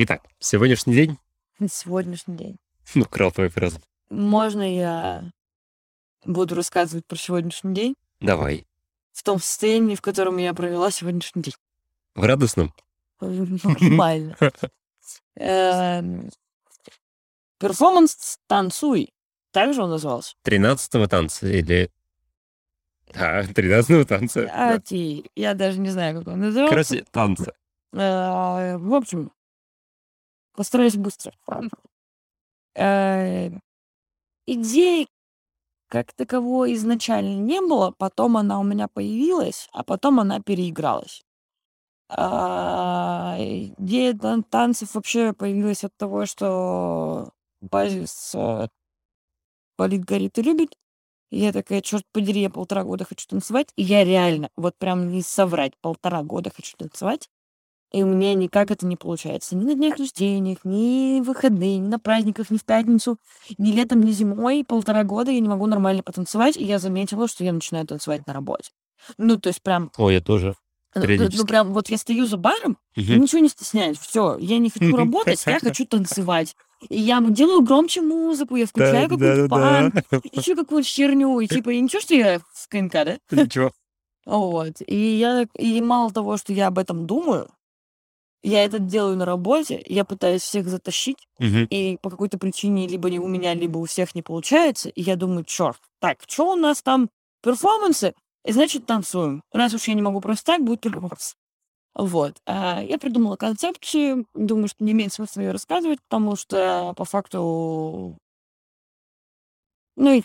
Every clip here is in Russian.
Итак, сегодняшний день. Сегодняшний день. Ну, крал твою фразу. Можно я буду рассказывать про сегодняшний день Давай. в том состоянии, в котором я провела сегодняшний день? В радостном? Нормально. Эм, Перформанс «Танцуй». Так же он назывался? Тринадцатого танца или... Да, тринадцатого танца. А, да. Я даже не знаю, как он назывался. Короче, танца. Э, В общем, постараюсь быстро. Э, Идеи как таковой изначально не было, потом она у меня появилась, а потом она переигралась. А, Идея тан- танцев вообще появилась от того, что базис э, болит, горит и любит. Я такая, черт подери, я полтора года хочу танцевать. И я реально, вот прям не соврать, полтора года хочу танцевать. И у меня никак это не получается. Ни на днях рождения, ни в выходные, ни на праздниках, ни в пятницу, ни летом, ни зимой. Полтора года я не могу нормально потанцевать. И я заметила, что я начинаю танцевать на работе. Ну, то есть прям, Ой, я тоже. ну, ну, ну, прям вот я стою за баром, Мгм. ничего не стесняюсь. Все, я не хочу работать, я хочу танцевать. И я делаю громче музыку, я включаю какую-то пан, ищу какую-то херню, и типа, и ничего, что я в КНК, да? Ничего. Вот. И я, и мало того, что я об этом думаю, я это делаю на работе, я пытаюсь всех затащить, Мгм. и по какой-то причине либо не у меня, либо у всех не получается, и я думаю, черт, так, что у нас там перформансы, и значит танцуем. Раз уж я не могу просто так, будет перформанс. Вот. А я придумала концепцию, думаю, что не имеет смысла ее рассказывать, потому что по факту... Ну и,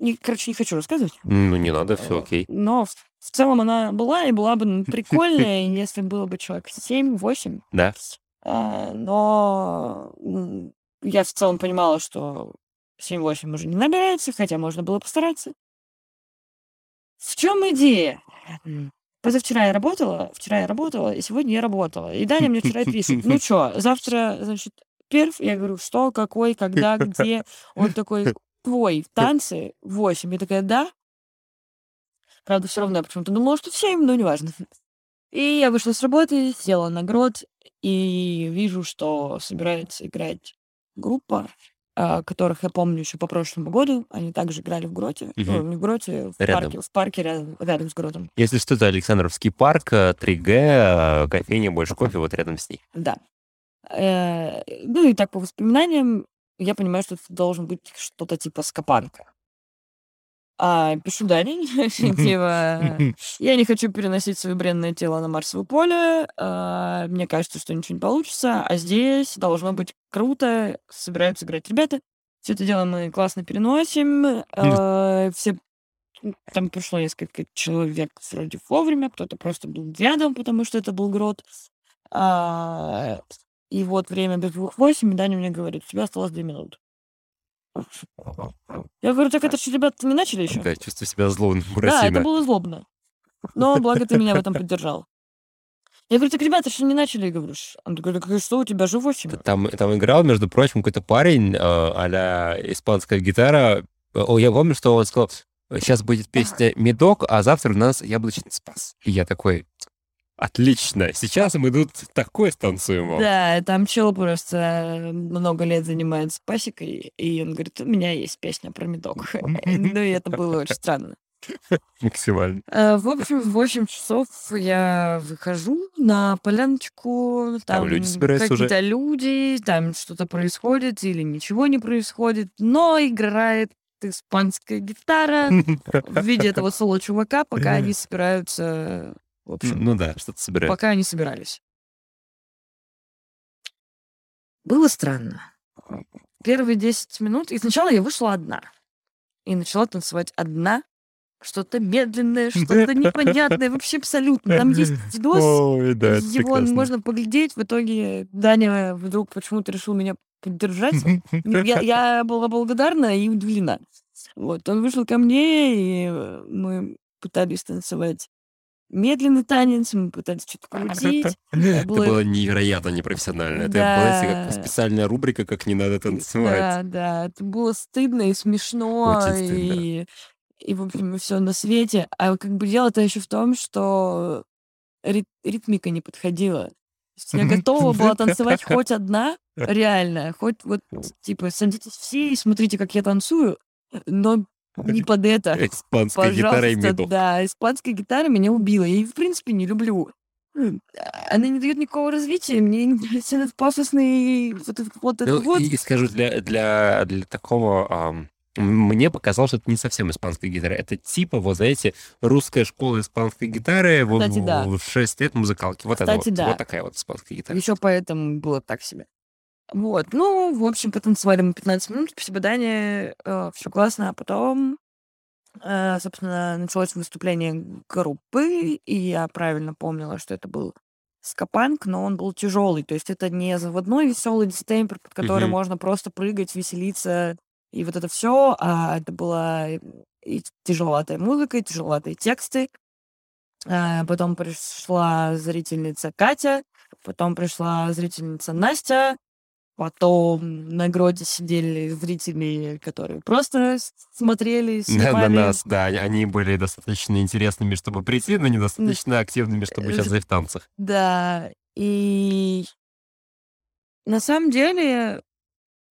не- короче, не хочу рассказывать. Ну, не надо, все окей. Но в, в целом она была и была бы прикольная, если было бы человек 7-8. Да. А, Но я в целом понимала, что 7-8 уже не набирается, хотя можно было постараться. В чем идея? Позавчера я работала, вчера я работала, и сегодня я работала. И Даня мне вчера пишет, ну что, завтра, значит, перв? Я говорю, что, какой, когда, где? Он такой, твой, танцы, 8. Я такая, да? Правда, все равно я почему-то думала, что в 7, но неважно. И я вышла с работы, села на грот, и вижу, что собирается играть группа, а, которых я помню еще по прошлому году. Они также играли в гроте. Мгм. Ну, не в гроте, в Рядом. парке, в парке рядом, рядом с гротом. Если что, это Александровский парк, э, 3Г, э, кофейня, больше кофе, вот рядом с ней. Да. Э, Ну и так по воспоминаниям я понимаю, что это должен быть что-то типа скопанка. А, пишу Дане, типа, я не хочу переносить свое бренное тело на Марсовое поле, а, мне кажется, что ничего не получится, а здесь должно быть круто, собираются играть ребята, все это дело мы классно переносим, а, все там пришло несколько человек вроде вовремя, кто-то просто был рядом, потому что это был грот. А, и вот время без двух восемь, и Даня мне говорит, у тебя осталось две минуты. Я говорю, так это же ребята не начали еще? Да, чувствую себя злобным Да, это Буратино. было злобно. Но благо ты меня в этом поддержал. Я говорю, так ребята еще не начали, я говорю. Он так что у тебя же 8? Там, там играл, между прочим, какой-то парень, э, а-ля испанская гитара. О, я помню, что он сказал, сейчас будет песня «Медок», а завтра у нас яблочный спас. И я такой, отлично, сейчас мы тут такой станцуем. вам». Да, там чел просто много лет занимается пасекой, и он говорит, у меня есть песня про медок. Ну, и это было очень странно. Максимально. Э, В общем, в 8 часов я выхожу на поляночку, Там там люди собираются уже. какие-то люди, там что-то происходит или ничего не происходит, но играет испанская гитара в виде этого соло-чувака, пока они собираются, в общем, Ну да, что-то собирают. пока они собирались. Было странно. Первые 10 минут, и сначала я вышла одна. И начала танцевать одна, что-то медленное, что-то непонятное, вообще абсолютно. Там есть видос, Ой, да, его прекрасно. можно поглядеть. В итоге Даня вдруг почему-то решил меня поддержать. Я, я была благодарна и удивлена. Вот, он вышел ко мне, и мы пытались танцевать медленный танец, мы пытались что-то крутить. Это было- было невероятно непрофессионально. Это Да. была если как специальная рубрика, как не надо танцевать. Да, да, это было стыдно и смешно, Очень стыдно. и, и, в общем, все на свете. А как бы дело-то еще в том, что рит- ритмика не подходила. Я готова была танцевать хоть одна, реально, хоть вот, типа, садитесь все и смотрите, как я танцую, но не под это. Испанская гитара и да, испанская гитара меня убила. Я ее, в принципе, не люблю. М, Она не дает никакого развития. Мне не нравится этот пафосный вот, этот- вот это Ну, вот. и скажу, для, для, для такого... ам, мне показалось, что это не совсем испанская гитара. Это типа, вот знаете, русская школа испанской гитары в, Кстати, да. в 6 лет музыкалки. Вот это Кстати, вот, да. вот такая вот испанская гитара. Еще поэтому было так себе. Вот. Ну, в общем, потанцевали мы 15 минут. Спасибо, Дане. все классно. А потом, э, собственно, началось выступление группы, и я правильно помнила, что это был скапанк, но он был тяжелый. То есть это не заводной веселый дистемпер, под который Мгм. можно просто прыгать, веселиться и вот это все, а это была и тяжеловатая музыка, и тяжеловатые тексты. А, Потом пришла зрительница Катя, потом пришла зрительница Настя, потом на гроте сидели зрители, которые просто смотрели, На, на снимали. нас, да, они были достаточно интересными, чтобы прийти, но недостаточно активными, чтобы э, участвовать в танцах. Да, и на самом деле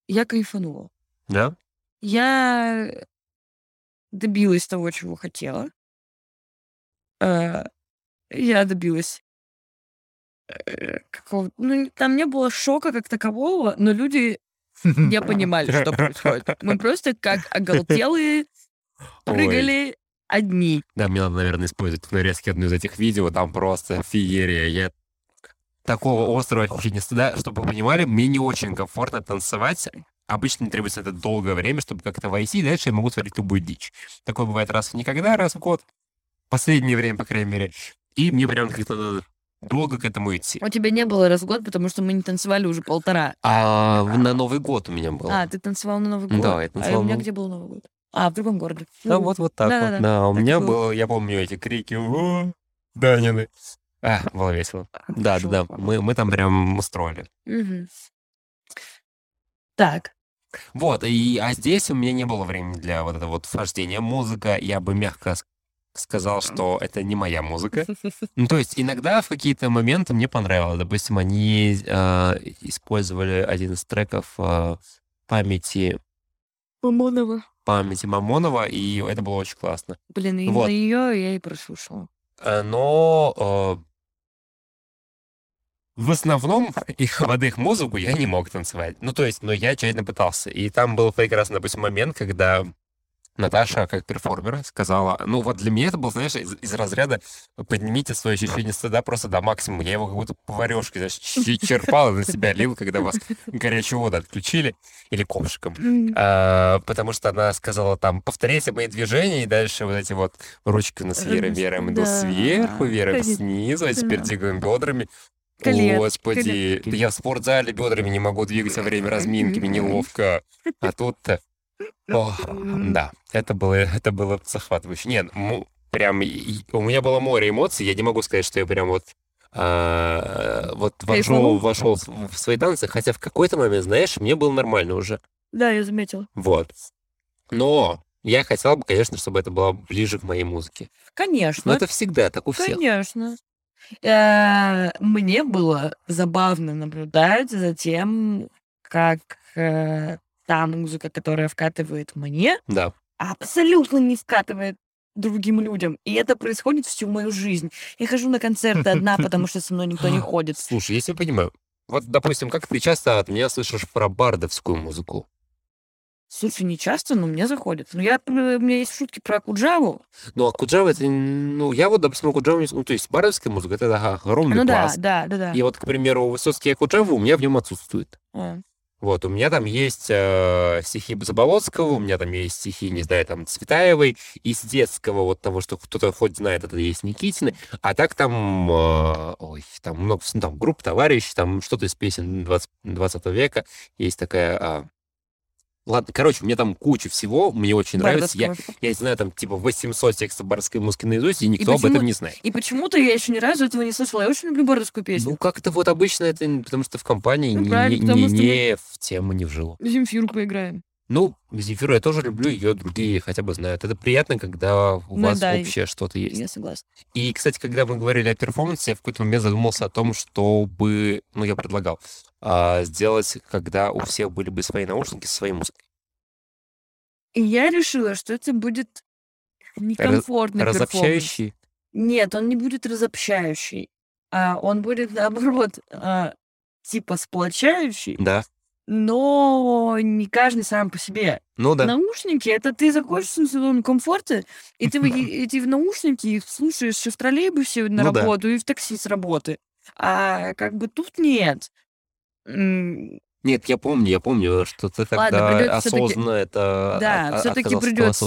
я кайфанула. Да? Я добилась того, чего хотела. Э, Я добилась э, какого Ну, там не было шока как такового, но люди не понимали, что происходит. Мы просто как оголтелые Ой. прыгали одни. Да, мне надо, наверное, использовать в нарезке одно из этих видео, там просто феерия. Я такого острого ощущения стыда, чтобы вы понимали, мне не очень комфортно танцевать. Обычно требуется это долгое время, чтобы как-то войти, и дальше я могу творить любую дичь. Такое бывает раз в никогда, раз в год. Последнее время, по крайней мере. И мне прям как-то надо долго к этому идти. У тебя не было раз в год, потому что мы не танцевали уже полтора. А на Новый год у меня был. А, ты танцевал на Новый год? Да, я А танцевал у меня где был Новый год? А, в другом городе. Да, Ну, вот, вот так да-да-да, вот. Да, у так и меня было. было, я помню эти крики, о, Данины. А, было весело. Да, да, да. Хорошо. Мы, мы там прям устроили. Мгм. Так. Вот, и, а здесь у меня не было времени для вот этого вот вхождения музыка. Я бы мягко сказал, что это не моя музыка. Ну, то есть иногда в какие-то моменты мне понравилось. Допустим, они э, использовали один из треков э, памяти, Мамонова. памяти Мамонова, и это было очень классно. Блин, именно Вот. ее я и прослушала. Э, Но э, в основном их под их музыку я не мог танцевать. Ну, то есть, но я тщательно пытался. И там был прекрасный, допустим, момент, когда Наташа, как перформер, сказала, ну вот для меня это был, знаешь, из, из разряда поднимите свое ощущение стыда просто до максимума. Я его как будто поварешкой, знаешь, черпал на себя лил, когда вас горячую воду отключили, или ковшиком. А, потому что она сказала там, повторяйте мои движения, и дальше вот эти вот ручки у нас Э, веером, веером идут сверху, веером снизу, а теперь двигаем бедрами. Колет, Господи, да я в спортзале бедрами не могу двигать во время разминки, мне неловко. А тут-то... Ох, да, это было, это было захватывающе. Нет, прям у меня было море эмоций, я не могу сказать, что я прям вот а, вот вошел, вошел в, в свои танцы, хотя в какой-то момент, знаешь, мне было нормально уже. Да, я заметила. Вот. Но я хотел бы, конечно, чтобы это было ближе к моей музыке. Конечно. Но это всегда так у всех. Конечно. Э, Мне было забавно наблюдать за тем, как э, та музыка, которая вкатывает мне, Да. абсолютно не вкатывает другим людям. И это происходит всю мою жизнь. Я хожу на концерты одна, потому что со мной никто не ходит. Слушай, если понимаю, вот, допустим, как ты часто от меня слышишь про бардовскую музыку? Слушай, не часто, но мне заходит. Ну, я, э, у меня есть шутки про Куджаву. Ну, а Куджава, это, ну, я вот, допустим, Куджаву, ну, то есть бардовская музыка, это ага, огромный ну пласт. да, да, да, да. И вот, к примеру, Высоцкий и Куджава у меня в нем отсутствует. А. Вот, у меня там есть э, стихи Заболоцкого, у меня там есть стихи, не знаю, там, Цветаевой, из детского вот того, что кто-то хоть знает, это есть Никитины, а так там, э, ой, там много, ну, там, групп товарищ, там что-то из песен 20, 20 века, есть такая... а, Ладно, короче, меня там куча всего, мне очень нравится. Я, я знаю там типа 800 текстов барской музыки наизусть, и никто об почему- этом не знает. И почему-то я еще ни разу этого не слышала. Я очень люблю бардовскую песню. Ну, как-то вот обычно это, потому что в компании Ну, не, правильно, не- не в тему, не в жилу. Земфиру поиграем. Ну, Земфиру я тоже люблю, ее другие хотя бы знают. Это приятно, когда у Ну вас да, общее что-то есть. я согласна. И, кстати, когда мы говорили о перформансе, я в какой-то момент задумался о том, чтобы, ну, я предлагал, а, сделать, когда у всех были бы свои наушники со своей музыкой. И я решила, что это будет некомфортный перформанс. Разобщающий. Нет, он не будет разобщающий. А он будет, наоборот, а, типа сплочающий, Да. Но не каждый сам по себе. Ну да. Наушники это ты заходишь в свою зону комфорта, и ты эти эти в наушники их слушаешь и в троллейбусе на Ну да. работу, и в такси с работы. А как бы тут нет. Нет, я помню, я помню, что ты Ладно, тогда осознанно это Да, от- все-таки придется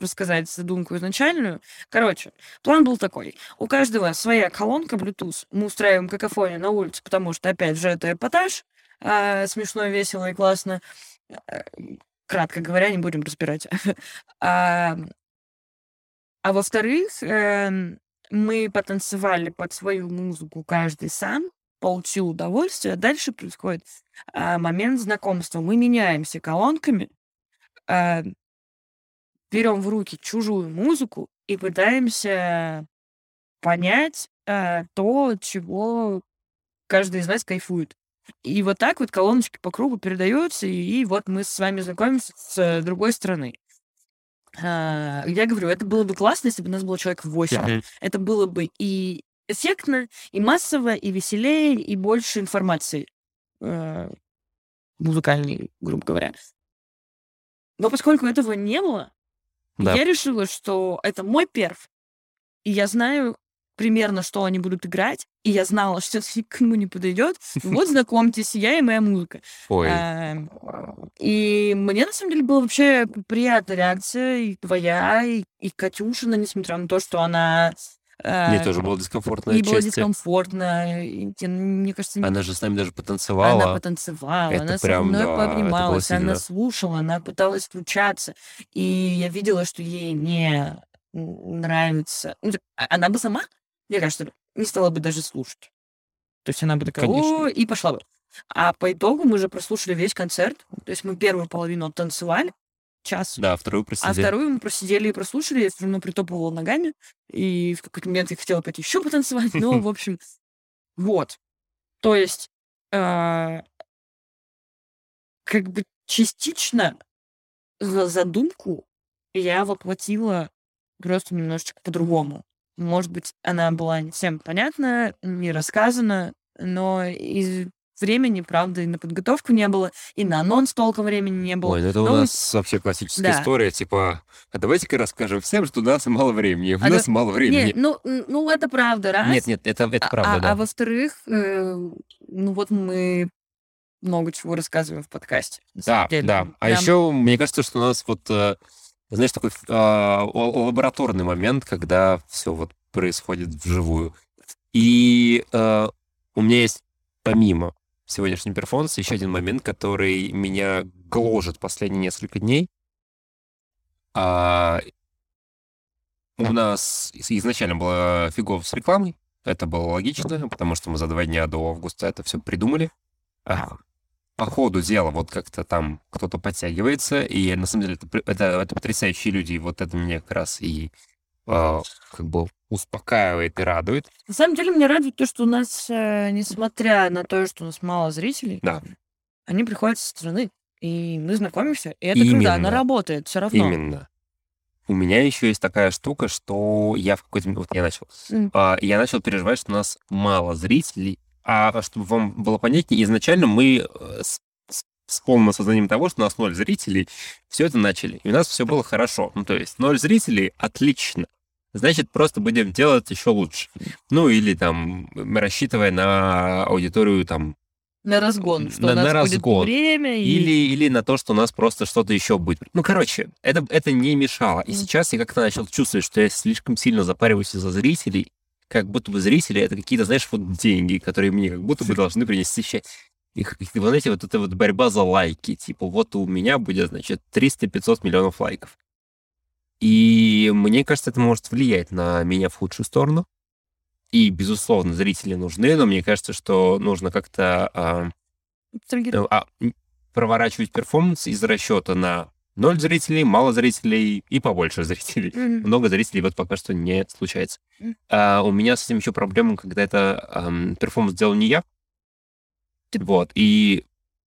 рассказать задумку изначальную. Короче, план был такой. У каждого своя колонка Bluetooth. Мы устраиваем какофонию на улице, потому что, опять же, это эпатаж. А, смешно, весело и классно. А, Кратко говоря, не будем разбирать. А, а во-вторых, эм, мы потанцевали под свою музыку каждый сам, получил удовольствие. Дальше происходит а, момент знакомства. Мы меняемся колонками, а, берем в руки чужую музыку и пытаемся понять а, то, чего каждый из нас кайфует. И вот так вот колоночки по кругу передаются, и, и вот мы с вами знакомимся с другой стороны. А, я говорю, это было бы классно, если бы у нас было человек 8. Мгм. Это было бы и эффектно, и массово, и веселее, и больше информации э, музыкальной, грубо говоря. Но поскольку этого не было, Да. я решила, что это мой перв, и я знаю примерно, что они будут играть, и я знала, что это никому не подойдет. Вот знакомьтесь, я и моя музыка. Ой, И мне, на самом деле, была вообще приятная реакция, и твоя, и, и Катюшина, несмотря на то, что она... мне э, тоже было дискомфортно Ей было дискомфортно. я- мне кажется, Она же с нами даже она потанцевала. потанцевала, Это она со прям, мной да, пообнималась, она слушала, она пыталась включаться. И я видела, что ей не нравится. Ну, а- Она бы сама, мне кажется, не стала бы даже слушать. То есть она бы такая, Конечно. «О», и пошла бы. А по итогу мы же прослушали весь концерт. То есть мы первую половину оттанцевали, час. Да, вторую А просидели. вторую мы просидели и прослушали, я все равно притопывала ногами, и в какой-то момент я хотела пойти еще потанцевать, но, в общем, вот. То есть, а, как бы частично за задумку я воплотила просто немножечко по-другому. Может быть, она была не всем понятна, не рассказана, но из времени, правда, и на подготовку не было, и на анонс толком времени не было. Ой, ну это у Но нас вообще классическая Да. история, типа, а давайте-ка расскажем всем, что у нас мало времени. У А нас да- мало времени. ну, н- ну, это правда, раз. Нет, нет, это, это А- правда, а, да. а во-вторых, э, ну вот мы много чего рассказываем в подкасте. Да, деле. да. А Прям еще, мне кажется, что у нас вот, э, знаешь, такой л- лабораторный момент, когда все вот происходит вживую. И э, у меня есть, помимо сегодняшнего перформанса, еще один момент, который меня гложет последние несколько дней. А, у нас из- изначально было фигово с рекламой. Это было логично, потому что мы за два дня до августа это все придумали. А, по ходу дела вот как-то там кто-то подтягивается, и на самом деле это, это, это потрясающие люди, и вот это меня как раз и а, как бы успокаивает и радует. На самом деле меня радует то, что у нас, э, несмотря на то, что у нас мало зрителей, Да. они приходят со стороны, и мы знакомимся, и это круто, она Именно. работает все равно. Именно. У меня еще есть такая штука, что я в какой-то вот я начал, М. а, я начал переживать, что у нас мало зрителей, а чтобы вам было понятнее, изначально мы э, с, с- с полным осознанием того, что у нас ноль зрителей, все это начали, и у нас все было хорошо. Ну, то есть ноль зрителей — отлично. Значит, просто будем делать еще лучше. Ну, или там, рассчитывая на аудиторию там На разгон, что На- у нас на будет разгон. время, и или, или на то, что у нас просто что-то еще будет. Ну, короче, это, это не мешало. И Мгм. сейчас я как-то начал чувствовать, что я слишком сильно запариваюсь из-за зрителей, как будто бы зрители — это какие-то, знаешь, вот деньги, которые мне как будто бы должны принести счастье. И, вы знаете, вот эта вот борьба за лайки. Типа, вот у меня будет, значит, 300-500 миллионов лайков. И мне кажется, это может влиять на меня в худшую сторону. И, безусловно, зрители нужны, но мне кажется, что нужно как-то... а, а, проворачивать перформанс из расчета на ноль зрителей, мало зрителей и побольше зрителей. Мгм. Много зрителей вот пока что не случается. Мгм. А у меня с этим еще проблема, когда это ам, перформанс сделал не я. Ты- Вот, и,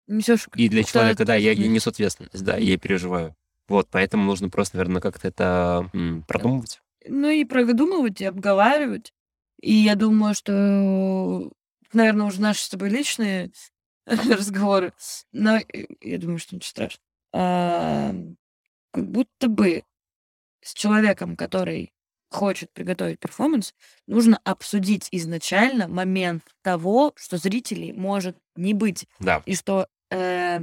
Несешь и для человека, да, я, я несу ответственность, да, я переживаю. Вот, поэтому нужно просто, наверное, как-то это м, продумывать. Ну и продумывать, и обговаривать. И я думаю, что, наверное, уже наши с тобой личные разговоры, но э, я думаю, что ничего страшного. Как будто бы с человеком, который хочет приготовить перформанс, нужно обсудить изначально момент того, что зрителей может не быть. Да, И что э,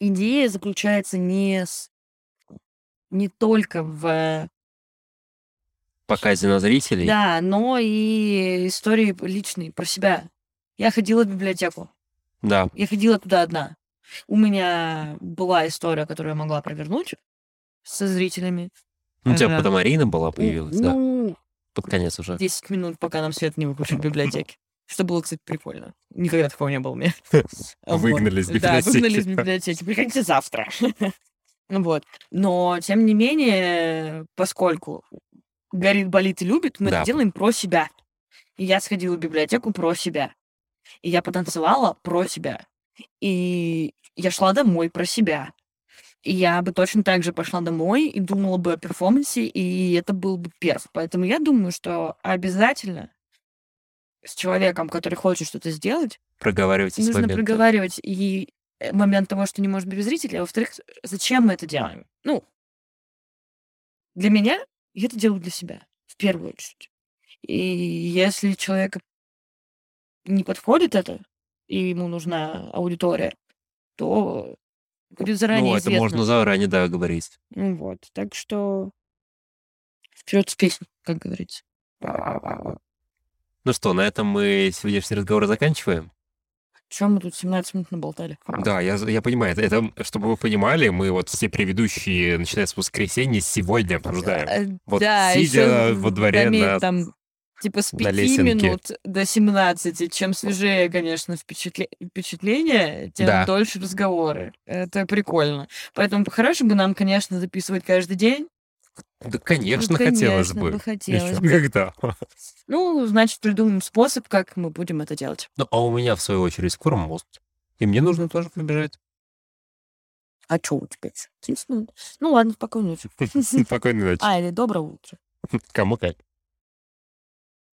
идея заключается не, с, не только в показе на зрителей. Да, но и истории личные про себя. Я ходила в библиотеку. Да, Я ходила туда одна. У меня была история, которую я могла провернуть со зрителями. Ну, у тебя потом Арина была, появилась, да, Ну, под конец уже. 10 минут, пока нам свет не выключили в библиотеке. Что было, кстати, прикольно. Никогда такого не было у меня. Выгнали из Да, библиотеки. выгнали из библиотеки. Приходите завтра. Вот. Но, тем не менее, поскольку горит, болит и любит, мы Да. это делаем про себя. И я сходила в библиотеку про себя. И я потанцевала про себя. И я шла домой про себя. И я бы точно так же пошла домой и думала бы о перформансе, и это был бы перф. Поэтому я думаю, что обязательно с человеком, который хочет что-то сделать, Проговаривайте с нужно момента. проговаривать и э, момент того, что не может быть без зрителей, а во-вторых, зачем мы это делаем? Ну, для меня я это делаю для себя, в первую очередь. И если человеку не подходит это, и ему нужна аудитория, то будет заранее Ну, это известно. можно заранее, да, говорить. Ну Вот, так что вперед с песней, как говорится. Ну что, на этом мы сегодняшний разговор заканчиваем. Чем мы тут 17 минут наболтали? Да, я, я понимаю. Это, это, чтобы вы понимали, мы вот все предыдущие, начиная с воскресенья, сегодня обсуждаем. Э, Вот да, сидя ещё во дворе на- там типа с на 5 лесенке. минут до 17. Чем свежее, конечно, впечатле- впечатление, тем Да. дольше разговоры. Это прикольно. Поэтому хорошо бы нам, конечно, записывать каждый день. Да, конечно, Ну, хотелось конечно бы. бы хотелось Ещё бы. когда. Ну, значит, придумаем способ, как мы будем это делать. Ну, а у меня, в свою очередь, скоро мост. И мне нужно тоже побежать. А что у тебя? ещё? 30 минут? Ну ладно, спокойной ночи. Спокойной ночи. А, или доброе утро. Кому как.